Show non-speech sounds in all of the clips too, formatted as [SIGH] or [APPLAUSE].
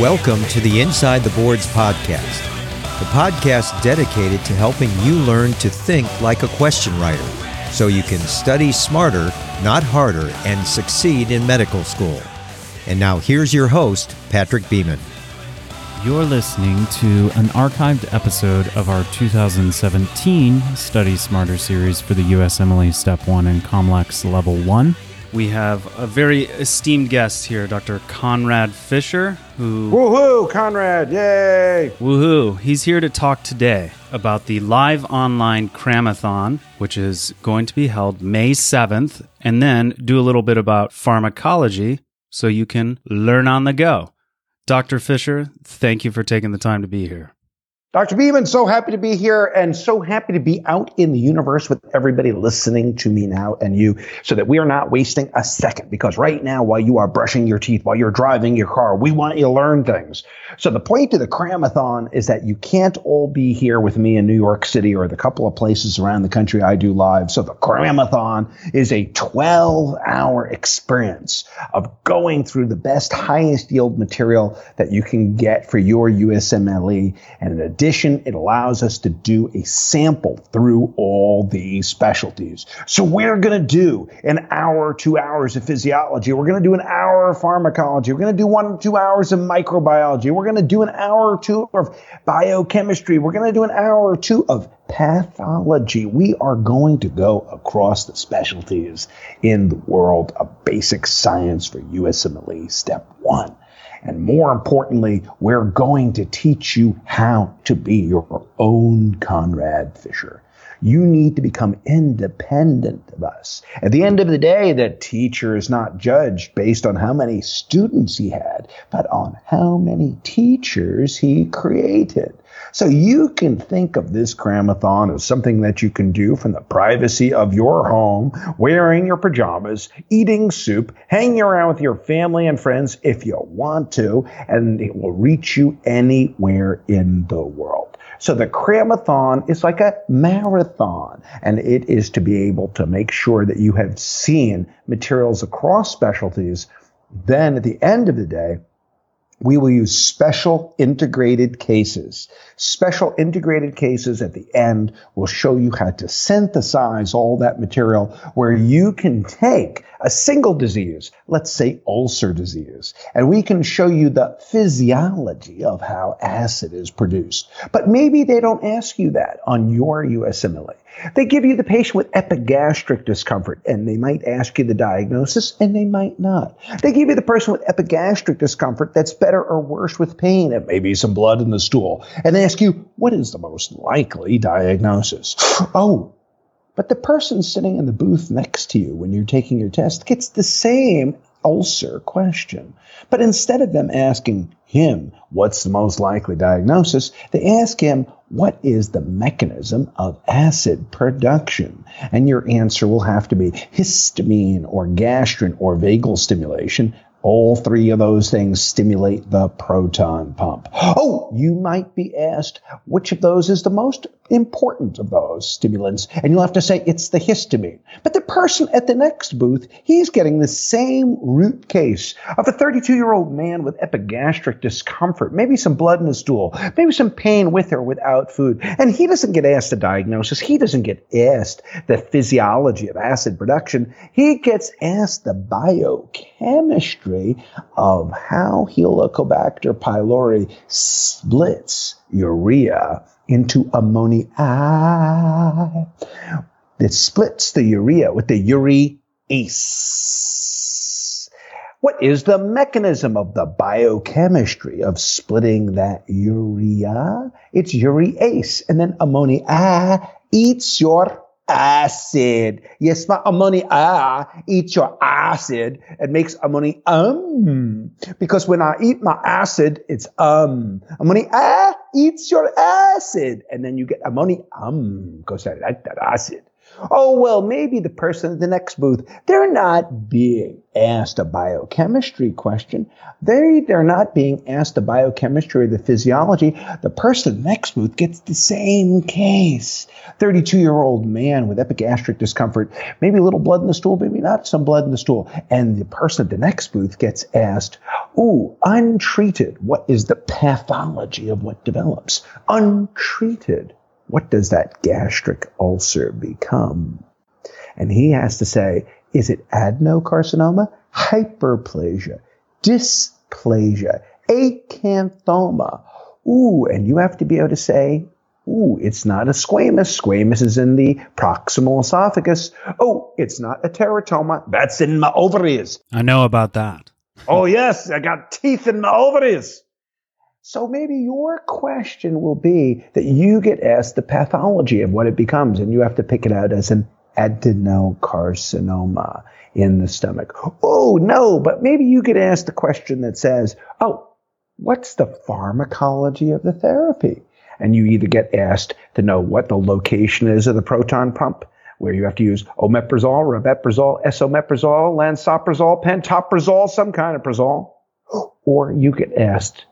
Welcome to the Inside the Boards podcast, the podcast dedicated to helping you learn to think like a question writer so you can study smarter, not harder, and succeed in medical school. And now here's your host, Patrick Beeman. You're listening to an archived episode of our 2017 Study Smarter series for the USMLE Step 1 and COMLEX Level 1. We have a very esteemed guest here, Dr. Conrad Fischer, who. Woohoo, Conrad! Yay! Woohoo! He's here to talk today about the live online Cramathon, which is going to be held May 7th, and then do a little bit about pharmacology so you can learn on the go. Dr. Fischer, thank you for taking the time to be here. Dr. Beeman, so happy to be here and so happy to be out in the universe with everybody listening to me now and you so that we are not wasting a second because right now while you are brushing your teeth, while you're driving your car, we want you to learn things. So the point of the Cramathon is that you can't all be here with me in New York City or the couple of places around the country I do live. So the Cramathon is a 12 hour experience of going through the best, highest yield material that you can get for your USMLE. And in addition, it allows us to do a sample through all these specialties. So we're going to do an hour, two hours of physiology. We're going to do an hour of pharmacology. We're going to do one, two hours of microbiology. We're going to do an hour or two of biochemistry. We're going to do an hour or two of pathology. We are going to go across the specialties in the world of basic science for USMLE step one. And more importantly, we're going to teach you how to be your own Conrad Fischer. You need to become independent of us. At the end of the day, the teacher is not judged based on how many students he had, but on how many teachers he created. So you can think of this Cramathon as something that you can do from the privacy of your home, wearing your pajamas, eating soup, hanging around with your family and friends if you want to, and it will reach you anywhere in the world. So the Cramathon is like a marathon, and it is to be able to make sure that you have seen materials across specialties. Then at the end of the day, we will use special integrated cases. Special integrated cases at the end will show you how to synthesize all that material where you can take a single disease, let's say ulcer disease, and we can show you the physiology of how acid is produced. But maybe they don't ask you that on your USMLE. They give you the patient with epigastric discomfort, and they might ask you the diagnosis, and they might not. They give you the person with epigastric discomfort that's better or worse with pain, and maybe some blood in the stool, and they ask you, what is the most likely diagnosis? [GASPS] Oh, but the person sitting in the booth next to you when you're taking your test gets the same ulcer question. But instead of them asking him what's the most likely diagnosis, they ask him what is the mechanism of acid production? And your answer will have to be histamine or gastrin or vagal stimulation All three of those things stimulate the proton pump. Oh, you might be asked which of those is the most important of those stimulants, and you'll have to say it's the histamine. But the person at the next booth, he's getting the same root case of a 32 year old man with epigastric discomfort, maybe some blood in his stool, maybe some pain with or without food. And he doesn't get asked a diagnosis. He doesn't get asked the physiology of acid production. He gets asked the biochemistry of how Helicobacter pylori splits urea into ammonia. It splits the urea with the urease. What is the mechanism of the biochemistry of splitting that urea? It's urease, and then ammonia eats your acid. Yes, my ammonia eats your acid It makes ammonia um. Because when I eat my acid, it's um. Ammonia eats your acid. And then you get ammonia um because I like that acid. Oh, well, maybe the person at the next booth, they're not being asked a biochemistry question. They, they're not being asked the biochemistry or the physiology. The person at the next booth gets the same case. 32 year old man with epigastric discomfort, maybe a little blood in the stool, maybe not some blood in the stool. And the person at the next booth gets asked, Ooh, untreated. What is the pathology of what develops? Untreated what does that gastric ulcer become? And he has to say, is it adenocarcinoma, hyperplasia, dysplasia, acanthoma? Ooh, and you have to be able to say, ooh, it's not a squamous. Squamous is in the proximal esophagus. Oh, it's not a teratoma. That's in my ovaries. I know about that. oh, yes, I got teeth in my ovaries. So maybe your question will be that you get asked the pathology of what it becomes, and you have to pick it out as an adenocarcinoma in the stomach. Oh, no, but maybe you get asked the question that says, oh, what's the pharmacology of the therapy? And you either get asked to know what the location is of the proton pump, where you have to use omeprazole, rabeprazole, esomeprazole, lansoprazole, pantoprazole, some kind of prazole, or you get asked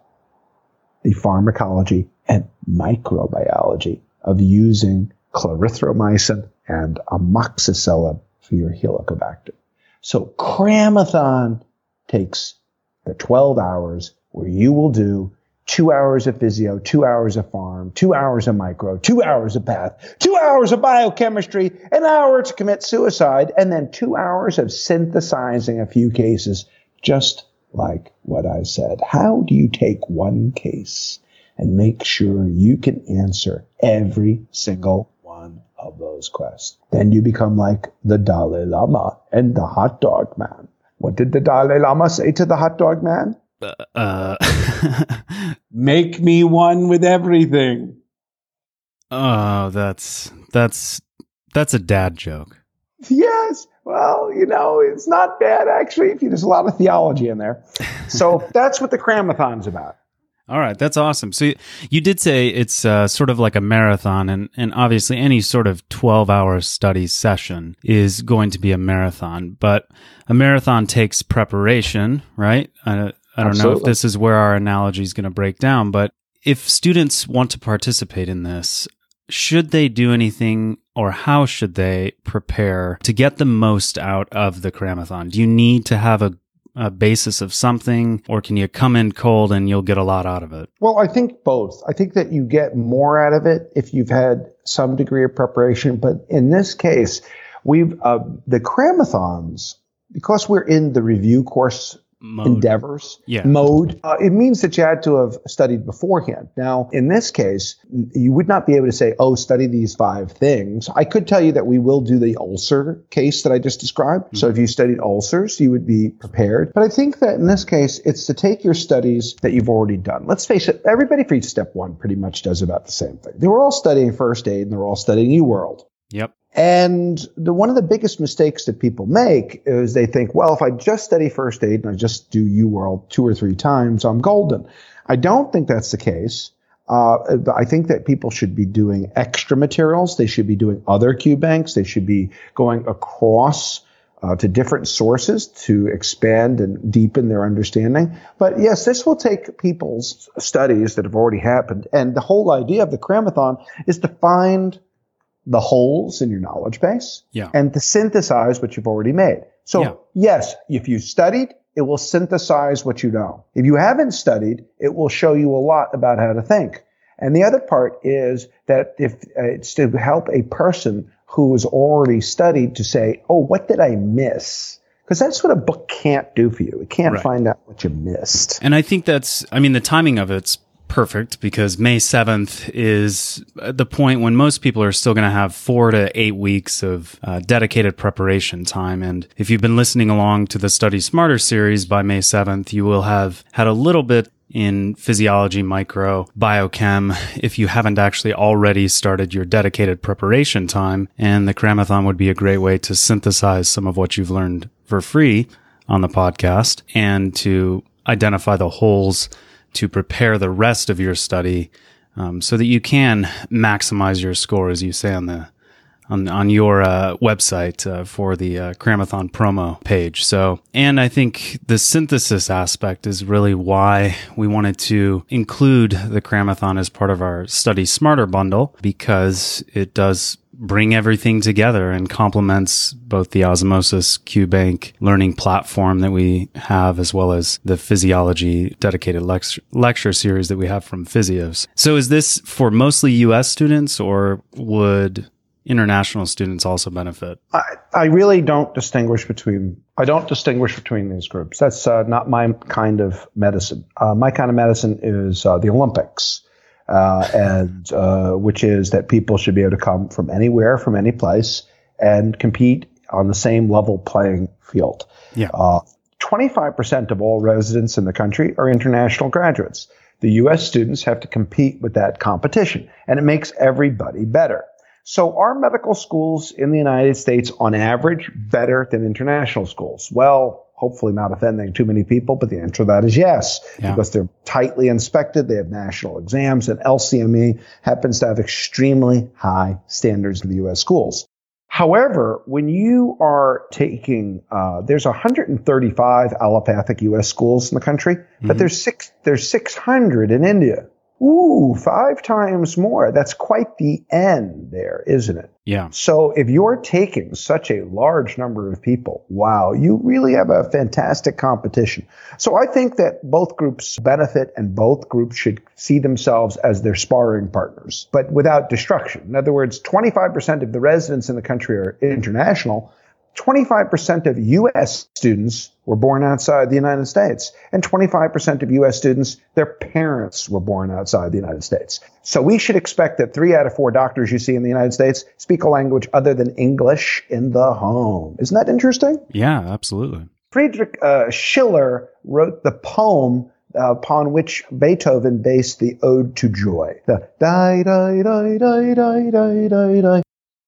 the pharmacology and microbiology of using clarithromycin and amoxicillin for your helicobacter. So Cramathon takes the 12 hours where you will do two hours of physio, two hours of pharm, two hours of micro, two hours of path, two hours of biochemistry, an hour to commit suicide, and then two hours of synthesizing a few cases just like what I said. How do you take one case and make sure you can answer every single one of those questions? Then you become like the Dalai Lama and the hot dog man. What did the Dalai Lama say to the hot dog man? Uh, uh [LAUGHS] make me one with everything. Oh, that's that's that's a dad joke. Yes. Well, you know, it's not bad actually if you, there's a lot of theology in there. So [LAUGHS] that's what the Cramathon's about. All right, that's awesome. So you did say it's uh, sort of like a marathon, and, and obviously any sort of 12 hour study session is going to be a marathon, but a marathon takes preparation, right? I, I don't Absolutely. know if this is where our analogy is going to break down, but if students want to participate in this, should they do anything or how should they prepare to get the most out of the Cramathon? Do you need to have a, a, basis of something or can you come in cold and you'll get a lot out of it? Well, I think both. I think that you get more out of it if you've had some degree of preparation. But in this case, we've, uh, the Cramathons, because we're in the review course Mode. endeavors yeah. mode. Uh, it means that you had to have studied beforehand. Now, in this case, you would not be able to say, oh, study these five things. I could tell you that we will do the ulcer case that I just described. Mm-hmm. So if you studied ulcers, you would be prepared. But I think that in this case, it's to take your studies that you've already done. Let's face it, everybody for each step one pretty much does about the same thing. They were all studying first aid and they're all studying UWorld. Yep. And the, one of the biggest mistakes that people make is they think, well, if I just study first aid and I just do UWorld two or three times, I'm golden. I don't think that's the case. Uh, I think that people should be doing extra materials. They should be doing other Q banks. They should be going across uh, to different sources to expand and deepen their understanding. But yes, this will take people's studies that have already happened. And the whole idea of the Cramathon is to find the holes in your knowledge base Yeah. and to synthesize what you've already made. So Yeah. yes, if you studied, it will synthesize what you know. If you haven't studied, it will show you a lot about how to think. And the other part is that if uh, it's to help a person who has already studied to say, "Oh, what did I miss?" Because that's what a book can't do for you. It can't Right. find out what you missed. And I think that's, I mean, the timing of it's perfect because May 7th is the point when most people are still going to have four to eight weeks of uh, dedicated preparation time. And if you've been listening along to the Study Smarter series by May 7th, you will have had a little bit in physiology, micro, biochem, if you haven't actually already started your dedicated preparation time. And the Cramathon would be a great way to synthesize some of what you've learned for free on the podcast and to identify the holes to prepare the rest of your study um, so that you can maximize your score, as you say on the on on your uh, website uh, for the uh, Cramathon promo page. So, and I think the synthesis aspect is really why we wanted to include the Cramathon as part of our Study Smarter bundle because it does bring everything together and complements both the Osmosis QBank learning platform that we have as well as the physiology dedicated lecture, lecture series that we have from Physios. So is this for mostly US students or would international students also benefit? I, I really don't distinguish between I don't distinguish between these groups. That's uh, not my kind of medicine. Uh, my kind of medicine is uh, the Olympics, uh, and uh, which is that people should be able to come from anywhere, from any place, and compete on the same level playing field. Yeah. Uh, 25% of all residents in the country are international graduates. The U.S. students have to compete with that competition, and it makes everybody better. So are medical schools in the United States on average better than international schools? Well, hopefully not offending too many people, but the answer to that is yes, Yeah. because they're tightly inspected. They have national exams and LCME happens to have extremely high standards in the U.S. schools. However, when you are taking, uh, there's 135 allopathic U.S. schools in the country, but there's six, there's 600 in India. Ooh, five times more. That's quite the N there, isn't it? Yeah. So if you're taking such a large number of people, wow, you really have a fantastic competition. So I think that both groups benefit and both groups should see themselves as their sparring partners, but without destruction. In other words, 25% of the residents in the country are international. 25% of U.S. students were born outside the United States, and 25% of U.S. students, their parents were born outside the United States. So we should expect that three out of four doctors you see in the United States speak a language other than English in the home. Isn't that interesting? Yeah, absolutely. Friedrich uh, Schiller wrote the poem uh, upon which Beethoven based the Ode to Joy. The die, die, die, die, die, die, die, die.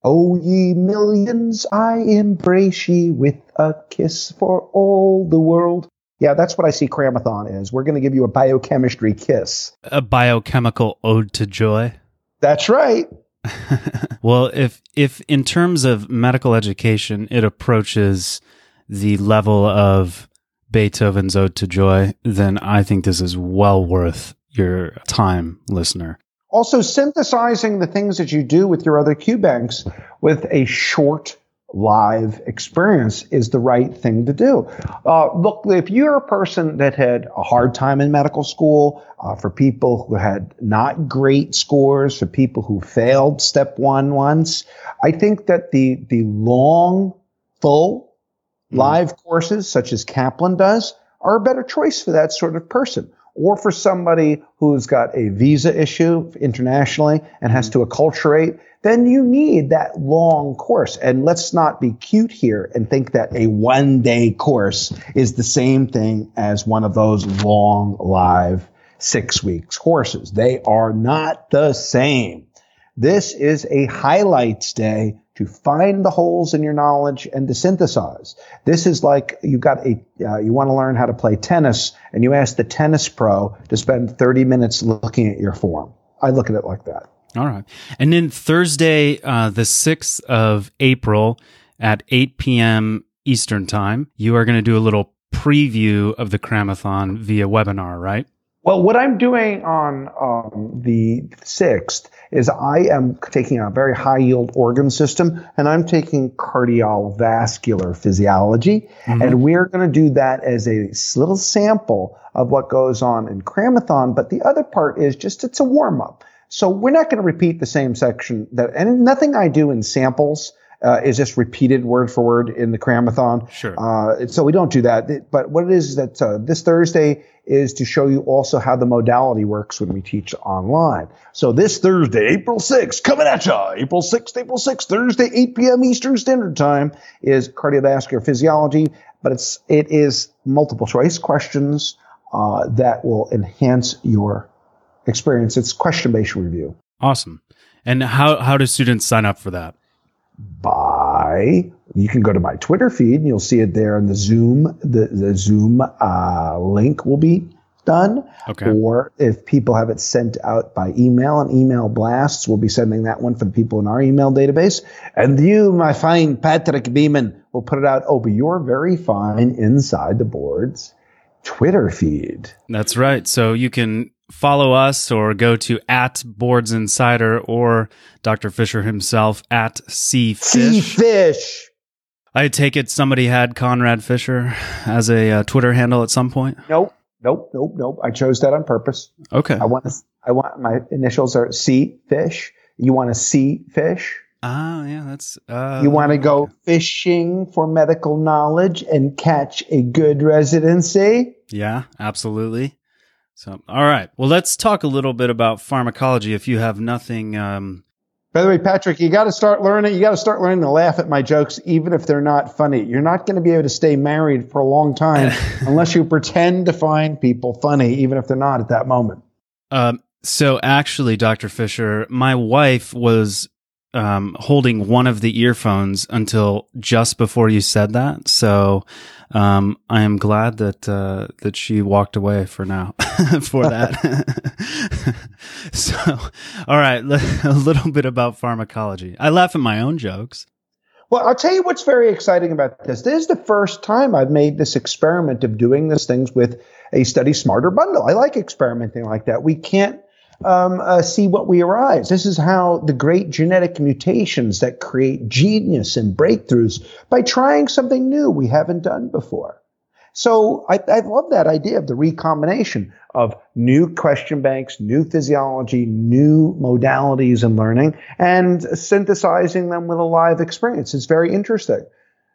O ye millions, I embrace ye with a kiss for all the world. Yeah, that's what I see Cramathon is. We're going to give you a biochemistry kiss. A biochemical ode to joy. That's right. [LAUGHS] well, if if in terms of medical education it approaches the level of Beethoven's Ode to Joy, then I think this is well worth your time, listener. Also, synthesizing the things that you do with your other Q banks with a short live experience is the right thing to do. Uh, look, if you're a person that had a hard time in medical school, uh, for people who had not great scores, for people who failed step one once, I think that the the long, full live courses such as Kaplan does are a better choice for that sort of person. Or for somebody who's got a visa issue internationally and has mm-hmm. to acculturate, then you need that long course. And let's not be cute here and think that a one day course is the same thing as one of those long live six weeks courses. They are not the same. This is a highlights day to find the holes in your knowledge and to synthesize. This is like you got a, uh, you want to learn how to play tennis and you ask the tennis pro to spend 30 minutes looking at your form. I look at it like that. All right. And then Thursday, uh, the 6th of April at 8 p.m. Eastern Time, you are going to do a little preview of the Cramathon via webinar, right? Well, what I'm doing on um, the 6th is I am taking a very high yield organ system and I'm taking cardiovascular physiology. Mm-hmm. And we're going to do that as a little sample of what goes on in Cramathon. But the other part is just it's a warm up. So we're not going to repeat the same section that, and nothing I do in samples uh, is just repeated word for word in the Cramathon. Sure. Uh, so we don't do that. But what it is, is that uh, this Thursday is to show you also how the modality works when we teach online. So this Thursday, April 6th, coming at you, April 6th, April 6th, Thursday, 8 p.m. Eastern Standard Time is cardiovascular physiology, but it's, it is multiple choice questions, uh, that will enhance your experience. It's question-based review. Awesome. And how, how do students sign up for that? By you can go to my Twitter feed and you'll see it there in the Zoom. The, the Zoom uh, link will be done. Okay. Or if people have it sent out by email and email blasts, we'll be sending that one for the people in our email database. And you, my fine Patrick Beeman, will put it out over your very fine inside the boards Twitter feed. That's right. So you can follow us or go to at Boards Insider or Dr. Fischer himself at C Fish. C Fish. I take it somebody had Conrad Fischer as a uh, Twitter handle at some point. Nope, nope, nope, nope. I chose that on purpose. Okay. I want to. I want my initials are C Fish. You want to see fish? Ah, yeah, that's. Uh, you want to go fishing for medical knowledge and catch a good residency? Yeah, absolutely. So, all right. Well, let's talk a little bit about pharmacology. If you have nothing. Um... By the way, Patrick, you got to start learning. You got to start learning to laugh at my jokes, even if they're not funny. You're not going to be able to stay married for a long time [LAUGHS] unless you pretend to find people funny, even if they're not at that moment. Um, so, actually, Dr. Fischer, my wife was um, holding one of the earphones until just before you said that. So um, I am glad that uh, that she walked away for now [LAUGHS] for [LAUGHS] that. [LAUGHS] so, all right, a little bit about pharmacology. I laugh at my own jokes. Well, I'll tell you what's very exciting about this. This is the first time I've made this experiment of doing these things with a study smarter bundle. I like experimenting like that. We can't um, uh, see what we arise. This is how the great genetic mutations that create genius and breakthroughs by trying something new we haven't done before. So I, I love that idea of the recombination of new question banks, new physiology, new modalities in learning, and synthesizing them with a live experience. It's very interesting.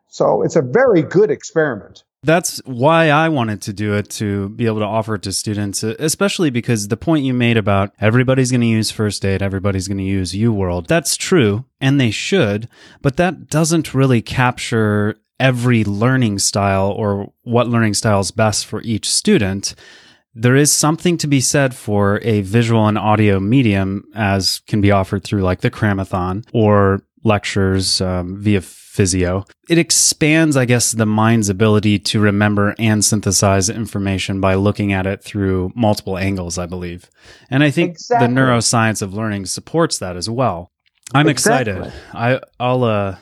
So it's a very good experiment. That's why I wanted to do it to be able to offer it to students, especially because the point you made about everybody's going to use first aid, everybody's going to use UWorld. That's true, and they should, but that doesn't really capture every learning style or what learning style is best for each student. There is something to be said for a visual and audio medium as can be offered through like the Cramathon or lectures um, via Physeo. It expands, I guess, the mind's ability to remember and synthesize information by looking at it through multiple angles, I believe. And I think exactly. the neuroscience of learning supports that as well. I'm exactly. excited. I, I'll, uh,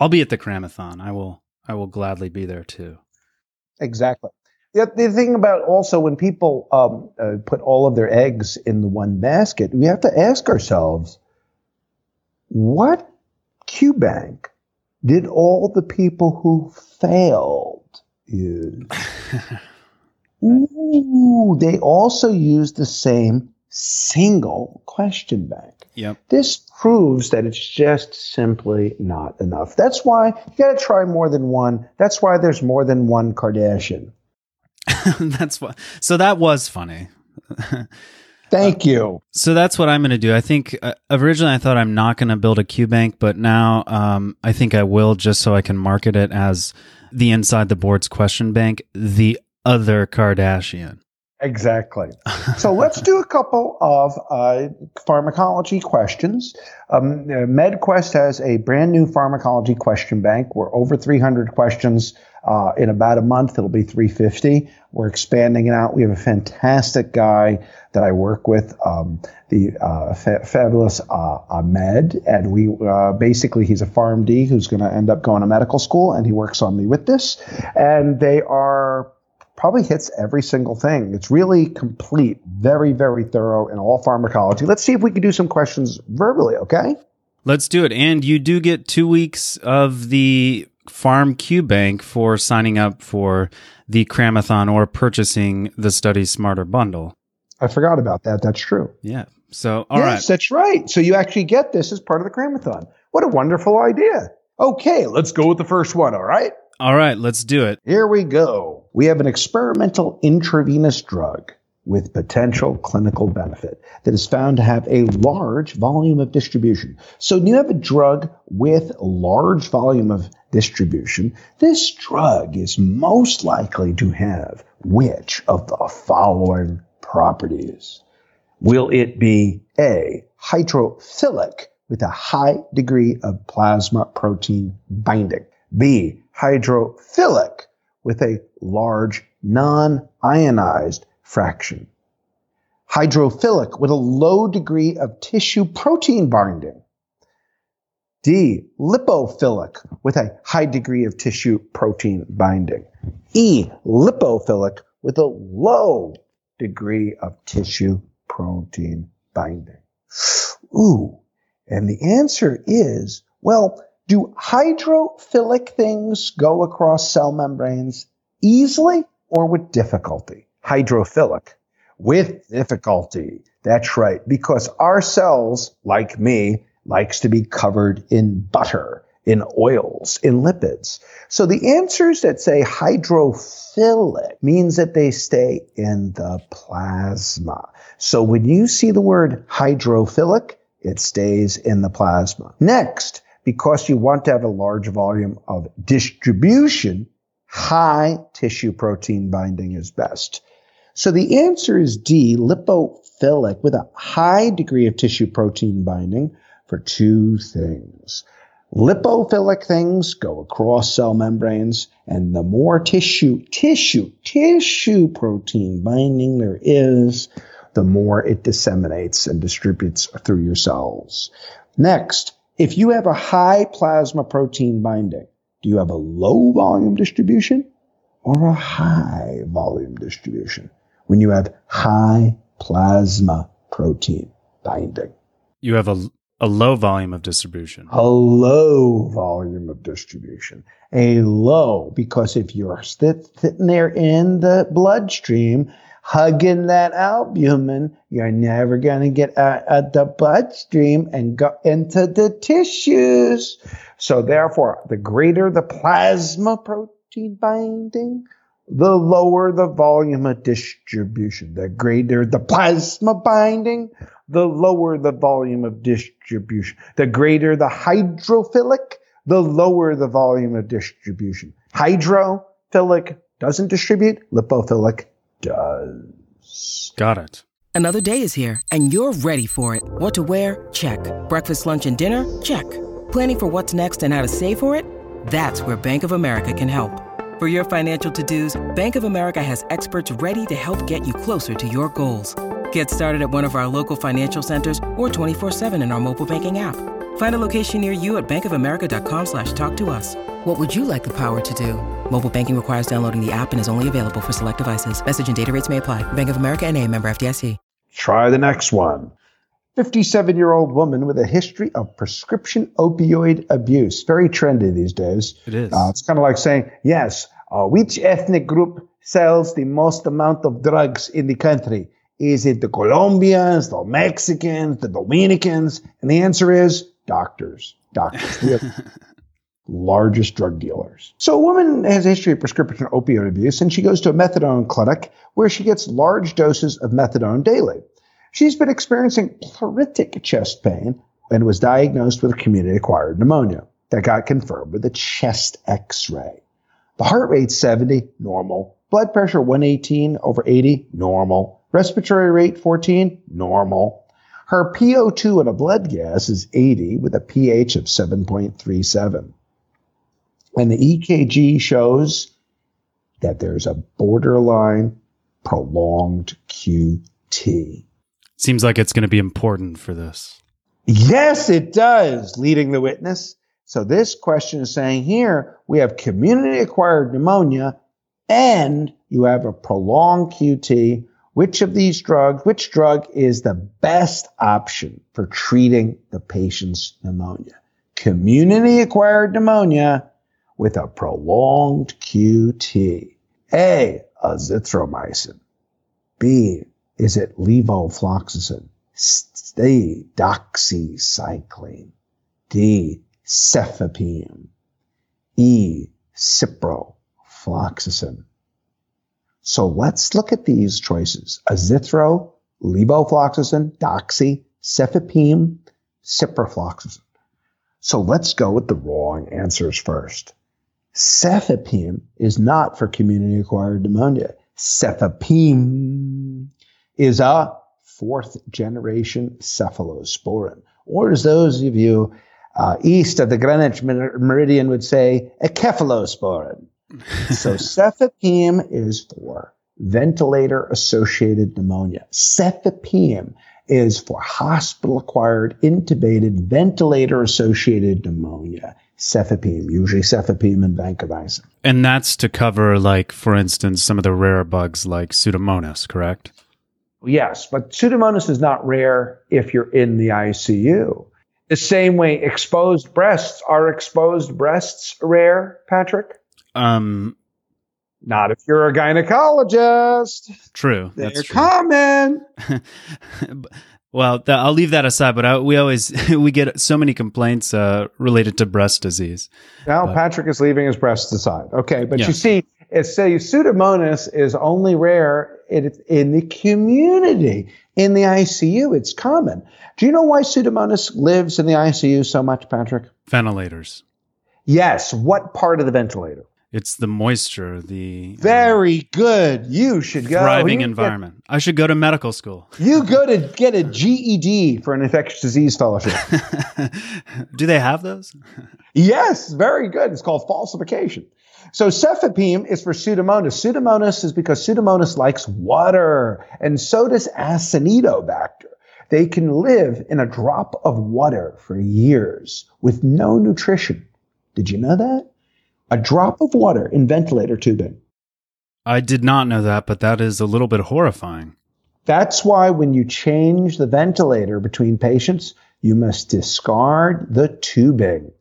I'll be at the Cramathon. I will, I will gladly be there too. Exactly. The, the thing about also when people um, uh, put all of their eggs in the one basket, we have to ask ourselves, what Q bank did all the people who failed use? [LAUGHS] Ooh, they also used the same single question bank. Yep. This proves that it's just simply not enough. That's why you got to try more than one. That's why there's more than one Kardashian. [LAUGHS] that's what. So that was funny. [LAUGHS] Thank you. So that's what I'm going to do. I think uh, originally I thought I'm not going to build a Q bank, but now um, I think I will just so I can market it as the inside the boards question bank, the other Kardashian. Exactly. [LAUGHS] so let's do a couple of uh, pharmacology questions. Um, MedQuest has a brand new pharmacology question bank. We're over 300 questions. Uh, in about a month, it'll be 350. We're expanding it out. We have a fantastic guy that I work with, um, the uh, fa- fabulous uh, Ahmed, and we uh, basically he's a PharmD who's going to end up going to medical school, and he works on me with this. And they are probably hits every single thing. It's really complete, very, very thorough in all pharmacology. Let's see if we can do some questions verbally, okay? Let's do it. And you do get two weeks of the Pharm Q Bank for signing up for the Cramathon or purchasing the Study Smarter bundle. I forgot about that. That's true. Yeah. So, all yes, right. that's right. So you actually get this as part of the Cramathon. What a wonderful idea. Okay, let's go with the first one, all right? All right, let's do it. Here we go. We have an experimental intravenous drug with potential clinical benefit that is found to have a large volume of distribution. So you have a drug with large volume of distribution, this drug is most likely to have which of the following properties? Will it be A, hydrophilic with a high degree of plasma protein binding? B, hydrophilic with a large non-ionized fraction. Hydrophilic with a low degree of tissue protein binding. D, lipophilic with a high degree of tissue protein binding. E, lipophilic with a low degree of tissue protein binding. Ooh, and the answer is, well, do hydrophilic things go across cell membranes easily or with difficulty? Hydrophilic with difficulty. That's right. Because our cells, like me, likes to be covered in butter, in oils, in lipids. So the answers that say hydrophilic means that they stay in the plasma. So when you see the word hydrophilic, it stays in the plasma. Next, because you want to have a large volume of distribution, high tissue protein binding is best. So the answer is D, lipophilic with a high degree of tissue protein binding for two things. Lipophilic things go across cell membranes, and the more tissue, tissue, tissue protein binding there is, the more it disseminates and distributes through your cells. Next, if you have a high plasma protein binding, do you have a low volume distribution or a high volume distribution? When you have high plasma protein binding. You have a, a low volume of distribution. A low volume of distribution. A low, because if you're sitting there in the bloodstream, hugging that albumin, you're never going to get out of the bloodstream and go into the tissues. So therefore, the greater the plasma protein binding, the lower the volume of distribution. The greater the plasma binding, the lower the volume of distribution. The greater the hydrophilic, the lower the volume of distribution. Hydrophilic doesn't distribute, lipophilic does. Got it. Another day is here, and you're ready for it. What to wear? Check. Breakfast, lunch, and dinner? Check. Planning for what's next and how to save for it? That's where Bank of America can help. For your financial to-dos, Bank of America has experts ready to help get you closer to your goals. Get started at one of our local financial centers or 24-7 in our mobile banking app. Find a location near you at bankofamerica.com slash talk to us. What would you like the power to do? Mobile banking requires downloading the app and is only available for select devices. Message and data rates may apply. Bank of America and a member FDIC. Try the next one. 57 year old woman with a history of prescription opioid abuse. Very trendy these days. It is. Uh, it's kind of like saying, yes, uh, which ethnic group sells the most amount of drugs in the country? Is it the Colombians, the Mexicans, the Dominicans? And the answer is doctors. Doctors. [LAUGHS] Largest drug dealers. So a woman has a history of prescription opioid abuse and she goes to a methadone clinic where she gets large doses of methadone daily. She's been experiencing pleuritic chest pain and was diagnosed with community acquired pneumonia that got confirmed with a chest x-ray. The heart rate's 70, normal, Blood pressure 118 over 80, normal. Respiratory rate 14, normal. Her PO2 in a blood gas is 80 with a pH of 7.37. And the EKG shows that there's a borderline prolonged QT. Seems like it's going to be important for this. Yes, it does, leading the witness. So this question is saying here we have community acquired pneumonia and you have a prolonged QT. Which of these drugs, which drug is the best option for treating the patient's pneumonia? Community acquired pneumonia with a prolonged QT. A, azithromycin. B, is it levofloxacin? C, doxycycline. D, cefepime. E, ciprofloxacin. So let's look at these choices. Azithro, levofloxacin, doxy, cefepime, ciprofloxacin. So let's go with the wrong answers first. Cefepime is not for community acquired pneumonia. Cefepime is a fourth generation cephalosporin, or as those of you uh, east of the Greenwich Meridian would say, a cephalosporin. So [LAUGHS] cefepime is for ventilator associated pneumonia. Cefepime is for hospital acquired intubated ventilator associated pneumonia. Cefepime, usually cefepime and vancomycin. And that's to cover, like, for instance, some of the rare bugs like Pseudomonas, correct? Yes, but Pseudomonas is not rare if you're in the ICU. The same way exposed breasts are exposed breasts rare, Patrick? Um, not if you're a gynecologist. True. They're That's true. common. [LAUGHS] well, th- I'll leave that aside. But I, we always [LAUGHS] we get so many complaints uh, related to breast disease. Now But- Patrick is leaving his breasts aside. Okay, but Yeah. you see, it's say Pseudomonas is only rare in, in the community. In the ICU, it's common. Do you know why Pseudomonas lives in the ICU so much, Patrick? Ventilators. Yes. What part of the ventilator? It's the moisture, the uh, Very good. You should go. thriving You environment. I should go to medical school. You go to get a GED for an infectious disease fellowship. [LAUGHS] Do they have those? Yes, very good. It's called falsification. So cefepime is for Pseudomonas. Pseudomonas is because Pseudomonas likes water, and so does Acinetobacter. They can live in a drop of water for years with no nutrition. Did you know that? A drop of water in ventilator tubing. I did not know that, but that is a little bit horrifying. That's why when you change the ventilator between patients, you must discard the tubing.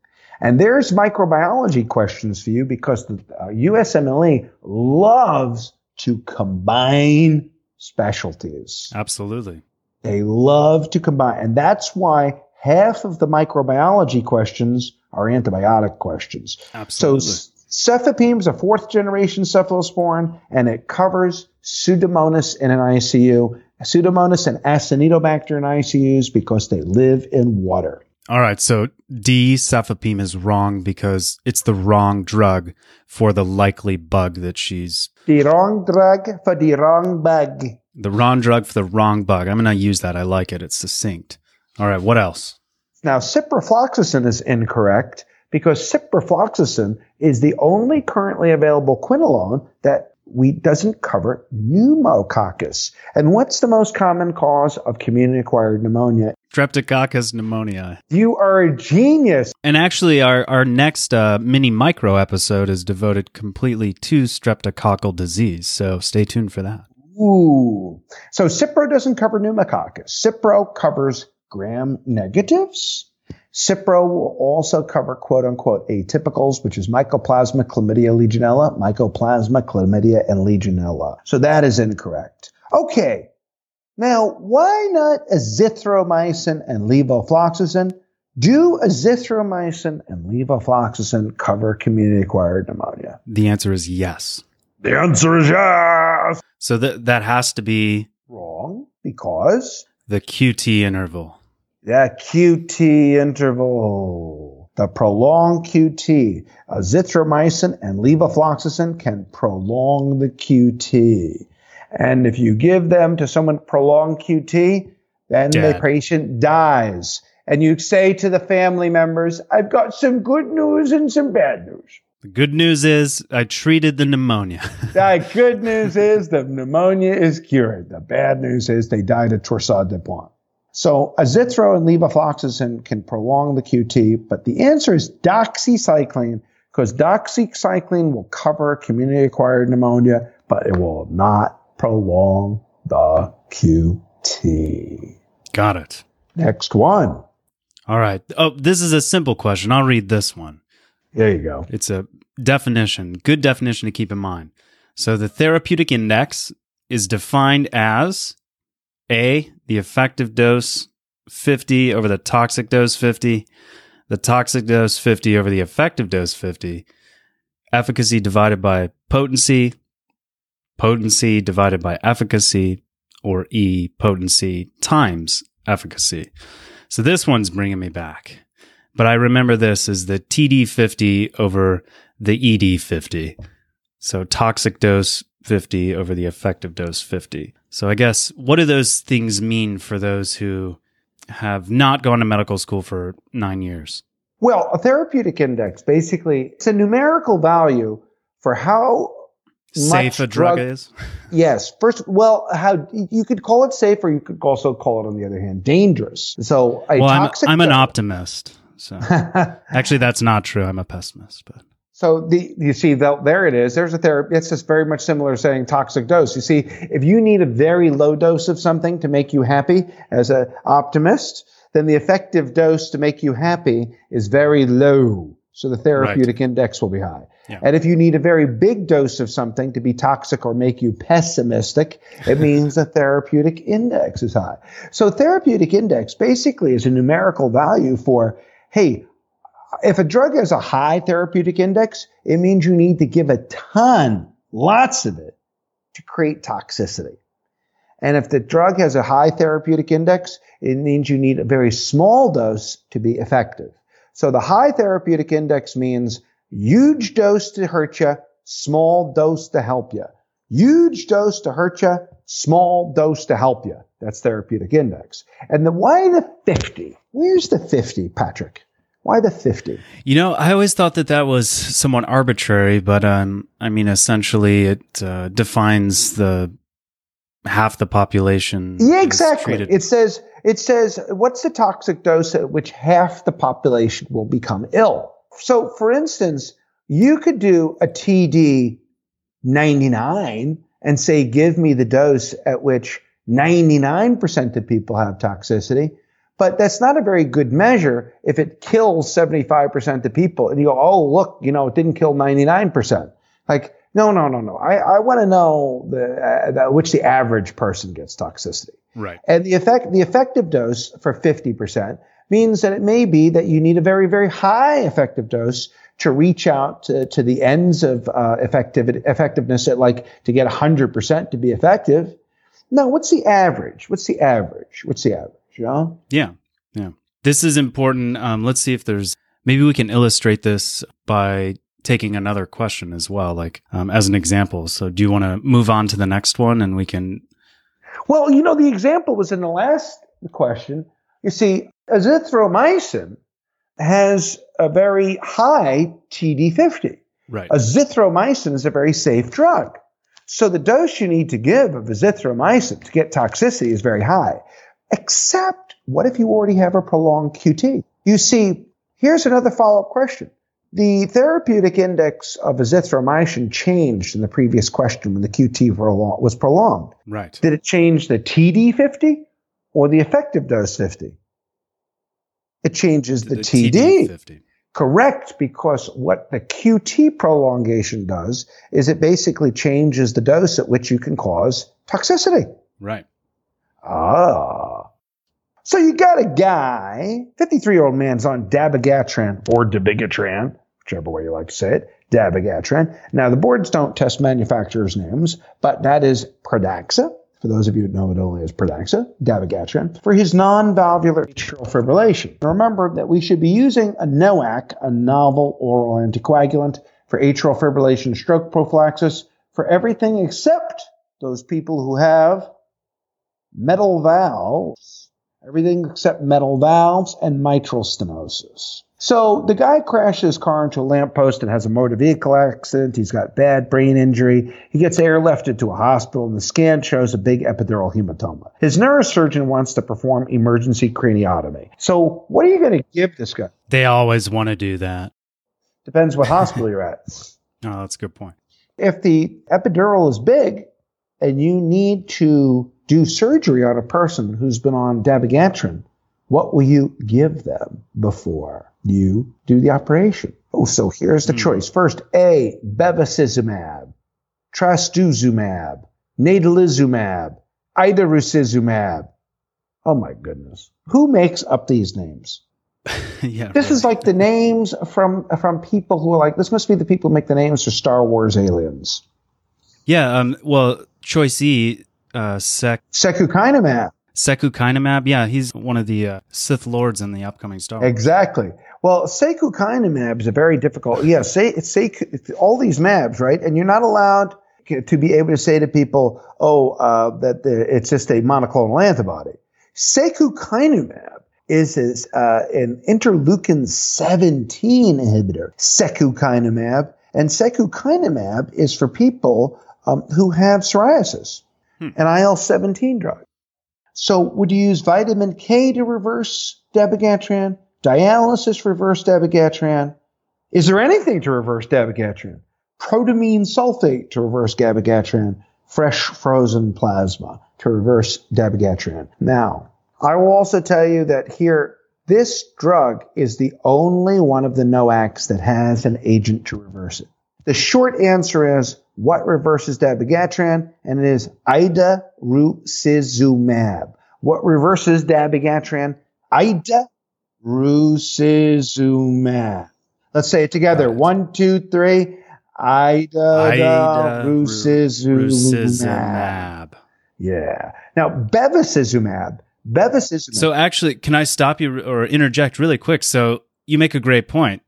And there's microbiology questions for you because the uh, USMLE loves to combine specialties. Absolutely. They love to combine. And that's why half of the microbiology questions are antibiotic questions. Absolutely. So cefepime is a fourth generation cephalosporin and it covers Pseudomonas in an ICU, Pseudomonas and Acinetobacter in ICUs because they live in water. All right, so D cefepime is wrong because it's the wrong drug for the likely bug that she's The wrong drug for the wrong bug. the wrong drug for the wrong bug. I'm going to use that. I like it. It's succinct. All right, what else? Now, ciprofloxacin is incorrect because ciprofloxacin is the only currently available quinolone that we doesn't cover pneumococcus. And what's the most common cause of community acquired pneumonia? Streptococcus pneumonia. You are a genius. And actually, our, our next uh, mini micro episode is devoted completely to streptococcal disease. So stay tuned for that. Ooh. So Cipro doesn't cover pneumococcus. Cipro covers gram negatives. Cipro will also cover quote unquote atypicals, which is Mycoplasma, Chlamydia, Legionella, Mycoplasma, Chlamydia, and Legionella. So that is incorrect. Okay. Now, why not azithromycin and levofloxacin? Do azithromycin and levofloxacin cover community acquired pneumonia? The answer is yes. The answer is yes. So that that has to be Wrong, because the QT interval. The QT interval. the prolonged QT. Azithromycin and levofloxacin can prolong the QT. And if you give them to someone prolonged QT, then the patient dies. And you say to the family members, I've got some good news and some bad news. The good news is I treated the pneumonia. [LAUGHS] The good news is the pneumonia is cured. The bad news is they died of torsade de pointes. So azithro and levofloxacin can prolong the QT, but the answer is doxycycline because doxycycline will cover community-acquired pneumonia, but it will not prolong the QT. Got it. Next one. All right. Oh, this is a simple question. I'll read this one. There you go. It's a definition, good definition to keep in mind. So the therapeutic index is defined as A, the effective dose 50 over the toxic dose 50, the toxic dose 50 over the effective dose 50, efficacy divided by potency, potency divided by efficacy, or E, potency times efficacy. So this one's bringing me back but I remember this as the TD50 over the ED50. So toxic dose 50 over the effective dose 50. So I guess what do those things mean for those who have not gone to medical school for nine years? Well, a therapeutic index basically it's a numerical value for how Safe much a drug, is? [LAUGHS] Yes. First, well, how you could call it safe, or you could also call it, on the other hand, dangerous. So, a Well, I'm. I'm an optimist. So [LAUGHS] actually, that's not true. I'm a pessimist, but so the you see the, there it is. There's a therapy. It's just very much similar to saying toxic dose. You see, if you need a very low dose of something to make you happy as an optimist, then the effective dose to make you happy is very low. So the therapeutic index will be high. Yeah. And if you need a very big dose of something to be toxic or make you pessimistic, it [LAUGHS] means the therapeutic index is high. So therapeutic index basically is a numerical value for, hey, if a drug has a high therapeutic index, it means you need to give a ton, lots of it, to create toxicity. And if the drug has a high therapeutic index, it means you need a very small dose to be effective. So the high therapeutic index means huge dose to hurt you, small dose to help you. Huge dose to hurt you, small dose to help you. That's therapeutic index. And the why the 50? Where's the 50, Patrick? Why the 50? You know, I always thought that that was somewhat arbitrary, but um, I mean, essentially, it uh, defines the half the population. Yeah, exactly. It says it says what's the toxic dose at which half the population will become ill. So, for instance, you could do a TD 99 and say, give me the dose at which 99% of people have toxicity. But that's not a very good measure if it kills 75% of people. And you go, oh, look, you know, it didn't kill 99%. Like, no, no, no, no. I, I want to know the, uh, the, which the average person gets toxicity. right. And the effect, the effective dose for 50% means that it may be that you need a very, very high effective dose to reach out to, to the ends of uh, effective, effectiveness at like to get 100% to be effective. No, what's the average? What's the average? What's the average? Yeah. Yeah. This is important. Um, let's see if there's maybe we can illustrate this by taking another question as well, like um, as an example. So, do you want to move on to the next one and we can? Well, you know, the example was in the last question. You see, azithromycin has a very high TD50. Right. Azithromycin is a very safe drug. So the dose you need to give of azithromycin to get toxicity is very high. Except, what if you already have a prolonged QT? You see, here's another follow-up question. The therapeutic index of azithromycin changed in the previous question when the QT prolong- was prolonged. Right. Did it change the TD50 or the effective dose 50? It changes the, TD. 50. Correct, because what the QT prolongation does is it basically changes the dose at which you can cause toxicity. Right. Ah. So you got a guy, 53 year old man's on dabigatran or dabigatran, whichever way you like to say it, dabigatran. Now the boards don't test manufacturers' names, but that is Pradaxa. for those of you who know it only as Pradaxa, dabigatran, for his non-valvular atrial fibrillation. Remember that we should be using a NOAC, a novel oral anticoagulant, for atrial fibrillation stroke prophylaxis for everything except those people who have metal valves, everything except metal valves and mitral stenosis. So the guy crashes his car into a lamppost and has a motor vehicle accident. He's got bad brain injury. He gets airlifted to a hospital and the scan shows a big epidural hematoma. His neurosurgeon wants to perform emergency craniotomy. So what are you going to give this guy? They always want to do that. Depends what hospital you're at. [LAUGHS] Oh, that's a good point. If the epidural is big and you need to do surgery on a person who's been on dabigatran, what will you give them before you do the operation? Oh, so here's the Hmm. choice. First, A, bevacizumab, trastuzumab, natalizumab, idarucizumab. Oh my goodness. Who makes up these names? [LAUGHS] yeah. This is like the names from from people who are like, this must be the people who make the names for Star Wars aliens. Yeah. Um. Well, Choice E, uh, Sek Secukinumab. Sekukinumab. Yeah, he's one of the uh, Sith Lords in the upcoming Star Wars. Exactly. Well, secukinumab is a very difficult. Yeah, say say all these mabs, right? And you're not allowed to be able to say to people, "Oh, uh, that the, it's just a monoclonal antibody." Secukinumab is, is uh, an interleukin 17 inhibitor, secukinumab, and secukinumab is for people um, who have psoriasis, Hmm. an IL 17 drug. So would you use vitamin K to reverse dabigatran? Dialysis reverse dabigatran? Is there anything to reverse dabigatran? Protamine sulfate to reverse dabigatran? Fresh frozen plasma to reverse dabigatran. Now, I will also tell you that here, this drug is the only one of the NOACs that has an agent to reverse it. The short answer is what reverses dabigatran? And it is idarucizumab. What reverses dabigatran? Idarucizumab. Let's say it together. One, two, three. Idarucizumab. Rucizumab. Yeah. Now, bevacizumab. Bevacizumab. So actually, can I stop you or interject really quick? So you make a great point.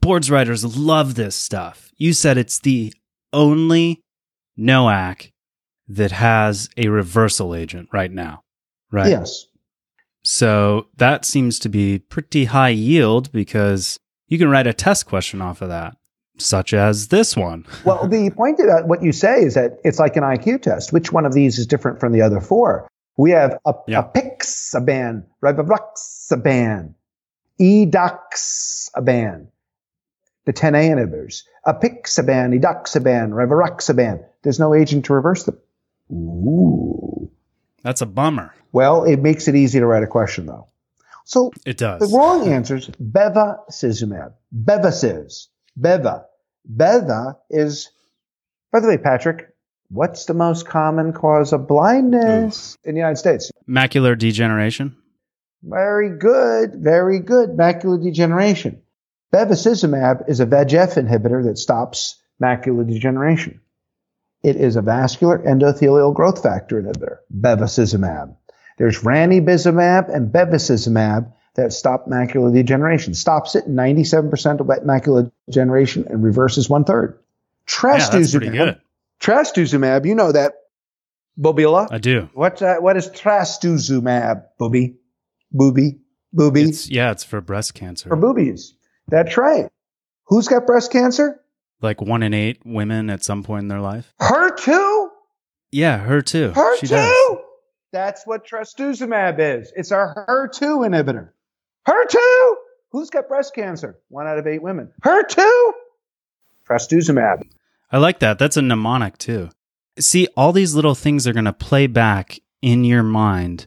Boards writers love this stuff. You said it's the only NOAC that has a reversal agent right now, right? Yes. So that seems to be pretty high yield because you can write a test question off of that, such as this one. [LAUGHS] Well, the point about what you say is that it's like an IQ test. Which one of these is different from the other four? We have a, Yeah. apixaban, rivaroxaban, edoxaban, the 10A inhibitors, apixaban, edoxaban, rivaroxaban. There's no agent to reverse them. Ooh. That's a bummer. Well, it makes it easy to write a question, though. So It does. the wrong answer is bevacizumab. Bevaciz. Beva. Beva is, by the way, Patrick, what's the most common cause of blindness in the United States? Macular degeneration. Very good. Very good. Macular degeneration. Bevacizumab is a VEGF inhibitor that stops macular degeneration. It is a vascular endothelial growth factor inhibitor, bevacizumab. There's ranibizumab and bevacizumab that stop macular degeneration. Stops it 97% of wet macular degeneration and reverses one third. Yeah, that's pretty Trastuzumab. good. Trastuzumab, you know that. Bobila. I do. What's that? What is trastuzumab, booby? Booby? Booby? It's yeah, it's for breast cancer. for boobies. That's right. Who's got breast cancer? like one in eight women at some point in their life. Her too? Yeah, her too. Her she too? does. That's what trastuzumab is. It's our HER2 inhibitor. HER2? Who's got breast cancer? One out of eight women. HER2? Trastuzumab. I like that. That's a mnemonic too. See, all these little things are going to play back in your mind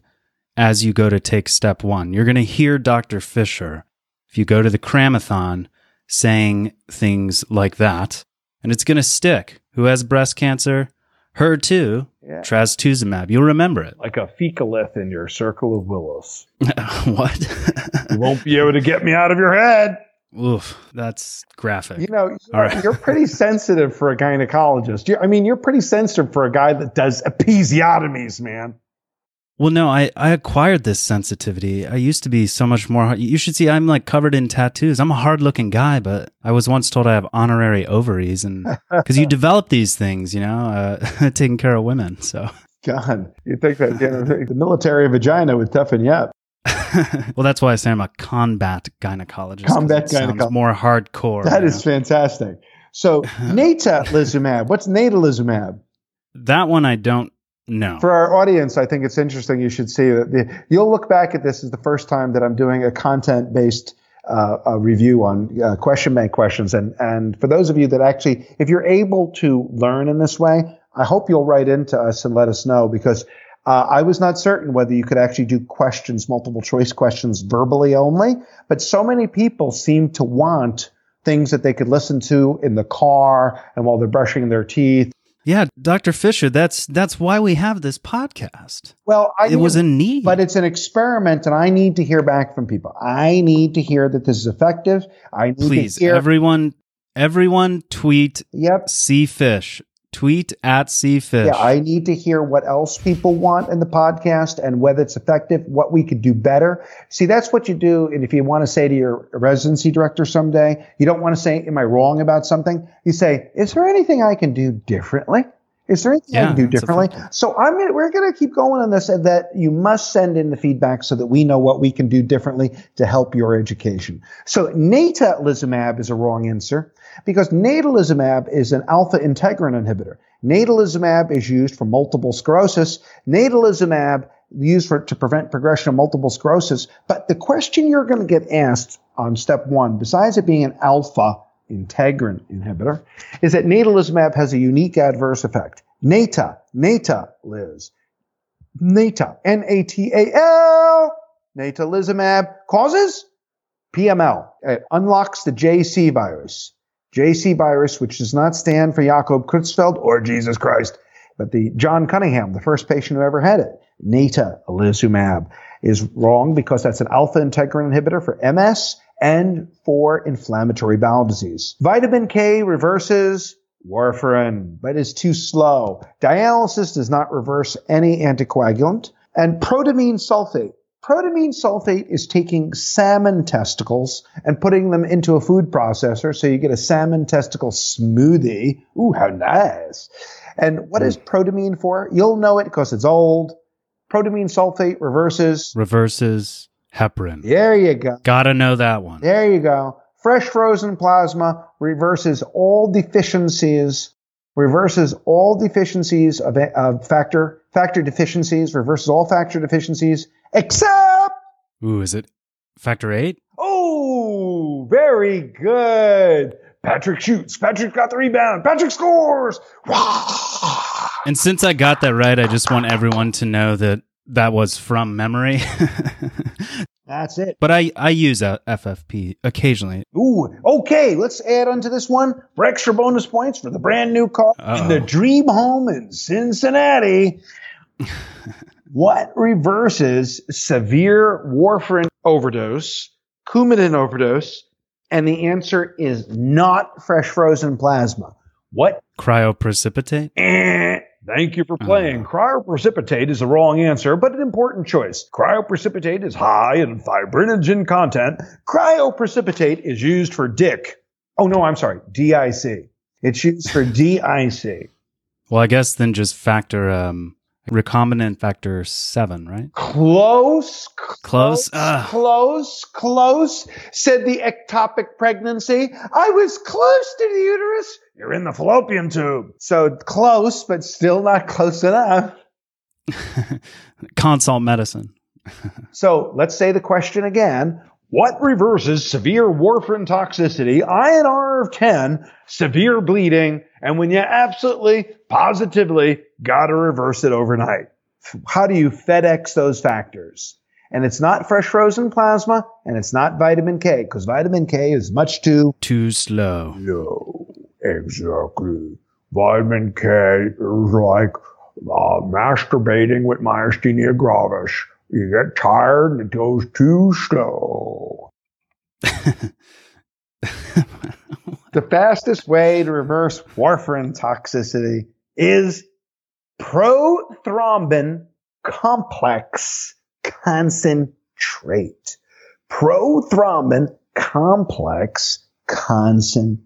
as you go to take step one. You're going to hear Dr. Fischer if you go to the Cramathon saying things like that, and it's going to stick. Who has breast cancer? Her too. Yeah. Trastuzumab. You'll remember it. like a fecalith in your circle of Willis. [LAUGHS] what? You won't be able to get me out of your head. Oof, that's graphic. You know, All right. you're pretty [LAUGHS] sensitive for a gynecologist. You- I mean, you're pretty sensitive for a guy that does episiotomies, man. Well, no, I, I acquired this sensitivity. I used to be so much more. You should see, I'm like covered in tattoos. I'm a hard looking guy, but I was once told I have honorary ovaries, and [LAUGHS] because you develop these things, you know, uh, [LAUGHS] taking care of women. So, God, you think that you know, the military vagina would toughen you up? [LAUGHS] well, that's why I say I'm a combat gynecologist. Combat gynecologist. more hardcore. That is know? fantastic. So, natalizumab. What's natalizumab? that one I don't know. For our audience, I think it's interesting. You should see that the, you'll look back at this as the first time that I'm doing a content based uh, review on uh, question bank questions. And, and for those of you that actually, if you're able to learn in this way, I hope you'll write into us and let us know because uh, I was not certain whether you could actually do questions, multiple choice questions verbally only, but so many people seem to want things that they could listen to in the car and while they're brushing their teeth. Yeah, Dr. Fischer, that's that's why we have this podcast. Well, I It was a need. But it's an experiment, and I need to hear back from people. I need to hear that this is effective. I need Please, to hear. everyone, everyone, tweet yep. see Fish. Tweet at Sea Fish. Yeah, I need to hear what else people want in the podcast and whether it's effective, what we could do better. See, that's what you do. And if you want to say to your residency director someday, you don't want to say, Am I wrong about something? You say, Is there anything I can do differently? Is there anything I can do differently? So I'm gonna, we're going to keep going on this and that you must send in the feedback so that we know what we can do differently to help your education. So natalizumab is a wrong answer because natalizumab is an alpha integrin inhibitor. Natalizumab is used for multiple sclerosis. Natalizumab used for to prevent progression of multiple sclerosis. But the question you're going to get asked on step one, besides it being an alpha integrin inhibitor, is that natalizumab has a unique adverse effect. Nata, Nata, Liz. Nata, N-A-T-A-L, natalizumab causes PML. It unlocks the JC virus. JC virus, which does not stand for Jakob Creutzfeldt or Jesus Christ, but the John Cunningham, the first patient who ever had it. Natalizumab is wrong because that's an alpha integrin inhibitor for MS and for inflammatory bowel disease. Vitamin K reverses warfarin, but is too slow. Dialysis does not reverse any anticoagulant. And protamine sulfate. Protamine sulfate is taking salmon testicles and putting them into a food processor so you get a salmon testicle smoothie. Ooh, how nice. And what is mm. protamine for? You'll know it because it's old. Protamine sulfate reverses. reverses heparin. There you go. Gotta know that one. There you go. Fresh frozen plasma reverses all deficiencies, reverses all deficiencies of, of factor, factor deficiencies, reverses all factor deficiencies, except, Ooh, is it factor eight? oh, very good. Patrick shoots. Patrick got the rebound. Patrick scores. And since I got that right, I just want everyone to know that that was from memory. [LAUGHS] That's it. but I, I use uh, a FFP occasionally. Ooh, okay. Let's add onto this one for extra bonus points for the brand new car in Uh-oh. the Dream Home in Cincinnati. [LAUGHS] what reverses severe warfarin overdose, Coumadin overdose, and the answer is not fresh frozen plasma. What? Cryoprecipitate? Eh. Thank you for playing. Cryoprecipitate is the wrong answer, but an important choice. Cryoprecipitate is high in fibrinogen content. Cryoprecipitate is used for DIC. Oh no, I'm sorry, DIC. It's used for DIC. Well, I guess then just factor um recombinant factor seven, right? Close, Close? close, Ugh. close, close, said the ectopic pregnancy. I was close to the uterus. You're in the fallopian tube. So close, but still not close enough. [LAUGHS] Consult medicine. [LAUGHS] So let's say the question again. What reverses severe warfarin toxicity, INR of 10, severe bleeding, and when you absolutely, positively gotta reverse it overnight? How do you FedEx those factors? And it's not fresh frozen plasma, and it's not vitamin K, because vitamin K is much too Too slow. No, Exactly. Vitamin K is like uh, masturbating with myasthenia gravis. You get tired and it goes too slow. [LAUGHS] the fastest way to reverse warfarin toxicity is prothrombin complex concentrate. Prothrombin complex concentrate.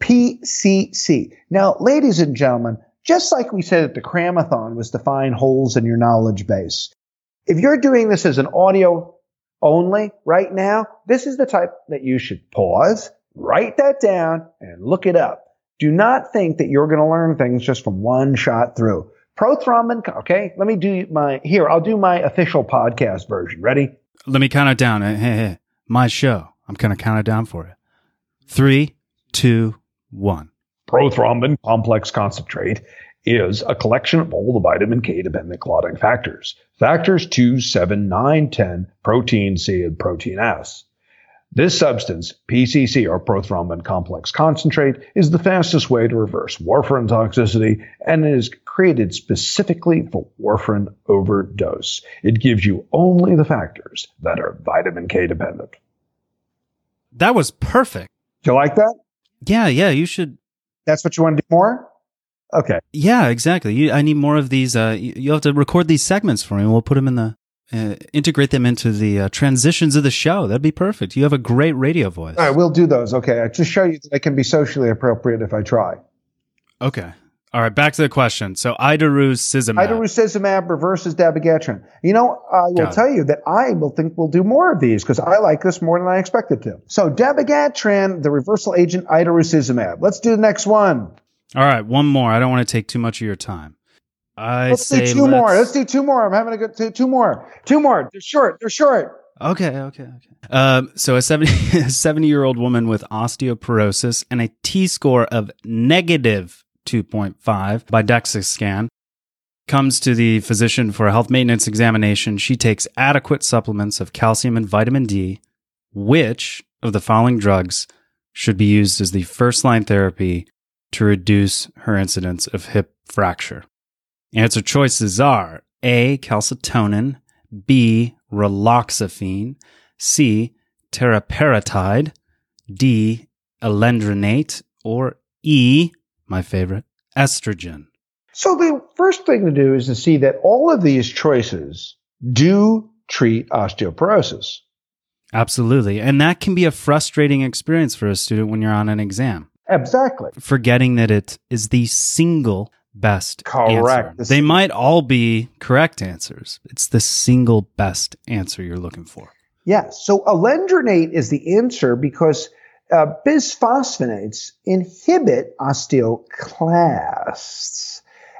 PCC. Now, ladies and gentlemen, just like we said at the Cramathon was to find holes in your knowledge base, if you're doing this as an audio only right now, this is the type that you should pause, write that down, and look it up. Do not think that you're going to learn things just from one shot through. Prothrombin, okay, let me do my, here, I'll do my official podcast version. Ready? Let me count it down. Hey, hey, my show. I'm going to count it down for you. Three, two, one. Prothrombin complex concentrate is a collection of all the vitamin K dependent clotting factors. Factors 2, 7, 9, 10, protein C, and protein S. This substance, PCC or prothrombin complex concentrate, is the fastest way to reverse warfarin toxicity and it is created specifically for warfarin overdose. It gives you only the factors that are vitamin K dependent. That was perfect. Do you like that? Yeah, yeah, you should. That's what you want to do more? Okay. Yeah, exactly. You, I need more of these. Uh, you, you have to record these segments for me. We'll put them in the, uh, integrate them into the uh, transitions of the show. That'd be perfect. You have a great radio voice. All right, we'll do those. Okay. I just show you that I can be socially appropriate if I try. Okay. All right, back to the question. So idarucizumab. Idarucizumab reverses dabigatran. You know, I will tell you that I will think we'll do more of these because I like this more than I expected to. So dabigatran, the reversal agent idarucizumab. Let's do the next one. All right, one more. I don't want to take too much of your time. I Let's say do two more. let's- Let's do two more. I'm having a good two, two more. Two more. They're short. They're short. Okay, okay, okay. Um, so a 70, [LAUGHS] a 70 year old woman with osteoporosis and a T score of negative 2.5 by DEXA scan comes to the physician for a health maintenance examination. She takes adequate supplements of calcium and vitamin D. Which of the following drugs should be used as the first line therapy to reduce her incidence of hip fracture? Answer choices are A. Calcitonin, B. Raloxifene, C. Teriparatide, D. Alendronate, or E. My favorite, estrogen. So the first thing to do is to see that all of these choices do treat osteoporosis. Absolutely. And that can be a frustrating experience for a student when you're on an exam, Exactly. forgetting that it is the single best Correct. answer. They might all be correct answers. It's the single best answer you're looking for. Yes. So alendronate is the answer because uh, bisphosphonates inhibit osteoclasts.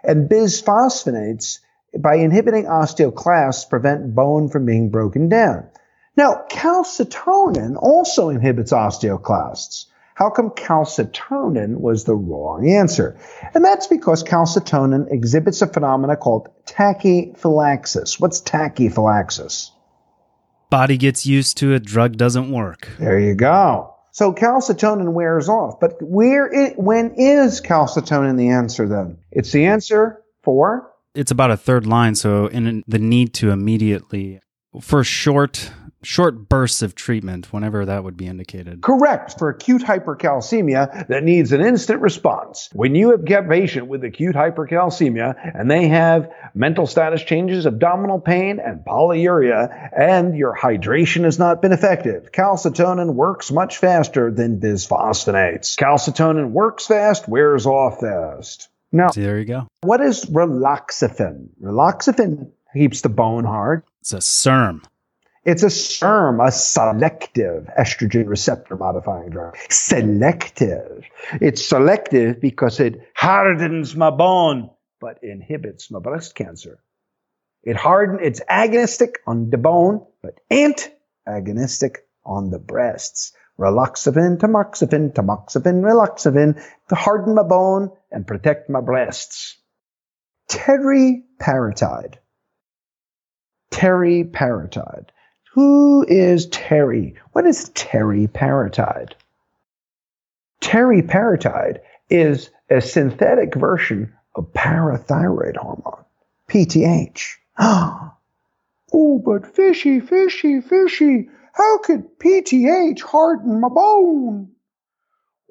And bisphosphonates, by inhibiting osteoclasts, prevent bone from being broken down. Now, calcitonin also inhibits osteoclasts. How come calcitonin was the wrong answer? And that's because calcitonin exhibits a phenomena called tachyphylaxis. What's tachyphylaxis? Body gets used to it, drug doesn't work. There you go. So calcitonin wears off. But where it, when is calcitonin the answer then? It's the answer for It's about a third line, so in the need to immediately for short short bursts of treatment, whenever that would be indicated. correct for acute hypercalcemia that needs an instant response. When you have a patient with acute hypercalcemia and they have mental status changes, abdominal pain, and polyuria, and your hydration has not been effective, calcitonin works much faster than bisphosphonates. Calcitonin works fast, wears off fast. Now, So there you go. What is raloxifene? Raloxifene keeps the bone hard. It's a SERM. It's a SERM, a selective estrogen receptor modifying drug. Selective. It's selective because it hardens my bone, but inhibits my breast cancer. It harden, it's agonistic on the bone, but ain't agonistic on the breasts. Raloxifene, tamoxifen, tamoxifen, raloxifene to harden my bone and protect my breasts. Teriparatide. Teriparatide. Who is Terry? What is Terry Paratide? teriparatide? Teriparatide is a synthetic version of parathyroid hormone, PTH. [GASPS] Oh, but fishy, fishy, fishy. How could PTH harden my bone?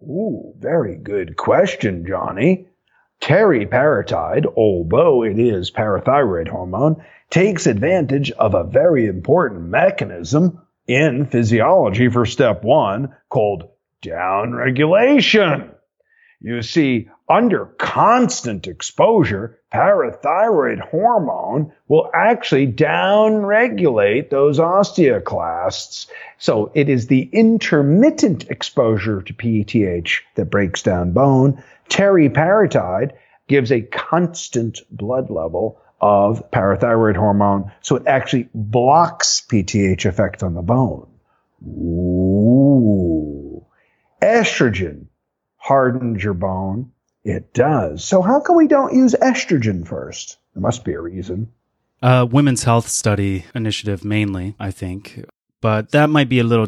Ooh, very good question, Johnny. Teriparatide, although it is parathyroid hormone, takes advantage of a very important mechanism in physiology for step one called downregulation. You see, under constant exposure, parathyroid hormone will actually downregulate those osteoclasts. So it is the intermittent exposure to PTH that breaks down bone. Teriparatide gives a constant blood level of parathyroid hormone, so it actually blocks PTH effect on the bone. Ooh. Estrogen hardens your bone. It does. So how come we don't use estrogen first? There must be a reason. Uh, Women's Health Study Initiative, mainly, I think, but that might be a little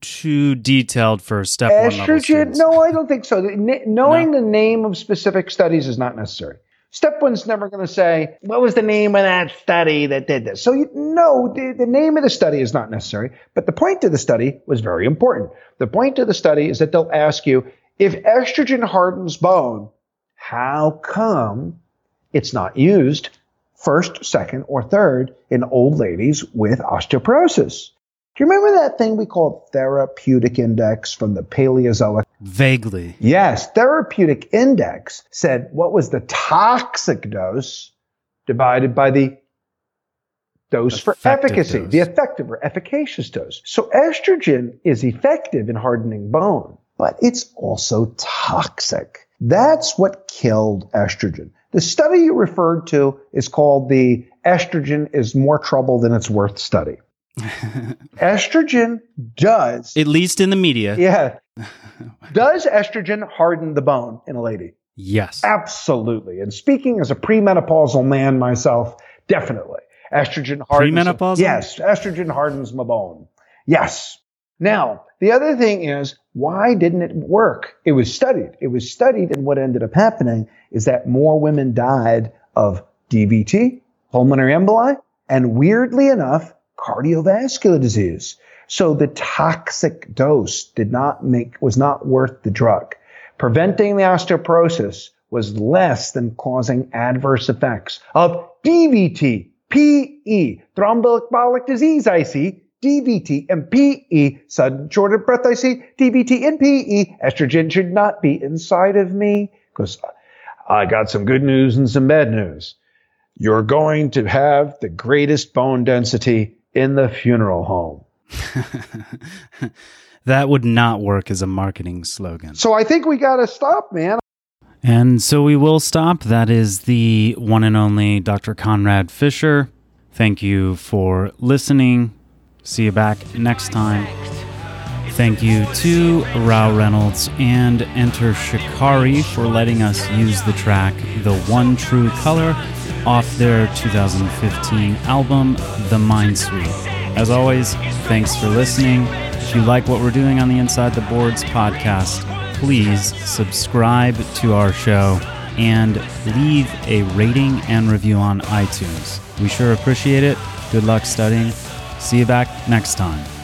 too detailed for step one Estrogen? No, I don't think so. Knowing the name of specific studies is not necessary. Step one's never going to say, what was the name of that study that did this? So you know, the, the name of the study is not necessary, but the point of the study was very important. The point of the study is that they'll ask you, if estrogen hardens bone, how come it's not used first, second, or third in old ladies with osteoporosis? Do you remember that thing we called therapeutic index from the Paleozoic Vaguely. Yes, therapeutic index said what was the toxic dose divided by the dose for efficacy, dose. the effective or efficacious dose. So estrogen is effective in hardening bone, but it's also toxic. That's what killed estrogen. The study you referred to is called the estrogen is more trouble than it's worth study. [LAUGHS] estrogen does At least in the media. yeah. [LAUGHS] Does estrogen harden the bone in a lady? Yes. Absolutely. And speaking as a premenopausal man myself, definitely. Estrogen hardens. Premenopausal? Yes. Estrogen hardens my bone. Yes. Now, the other thing is, why didn't it work? It was studied. It was studied, and what ended up happening is that more women died of DVT, pulmonary emboli, and weirdly enough, cardiovascular disease. So the toxic dose did not make, was not worth the drug. Preventing the osteoporosis was less than causing adverse effects of DVT, PE, thromboembolic disease, I see, DVT and PE, sudden shorted breath, I see, DVT and PE. Estrogen should not be inside of me because I got some good news and some bad news. You're going to have the greatest bone density in the funeral home. [LAUGHS] that would not work as a marketing slogan. So I think we got to stop, man. And so we will stop. That is the one and only Dr. Conrad Fischer. Thank you for listening. See you back next time. Thank you to Rou Reynolds and Enter Shikari for letting us use the track The One True Color off their 2015 album, The Mindsweep. As always, thanks for listening. If you like what we're doing on the Inside the Boards podcast, please subscribe to our show and leave a rating and review on iTunes. We sure appreciate it. Good luck studying. See you back next time.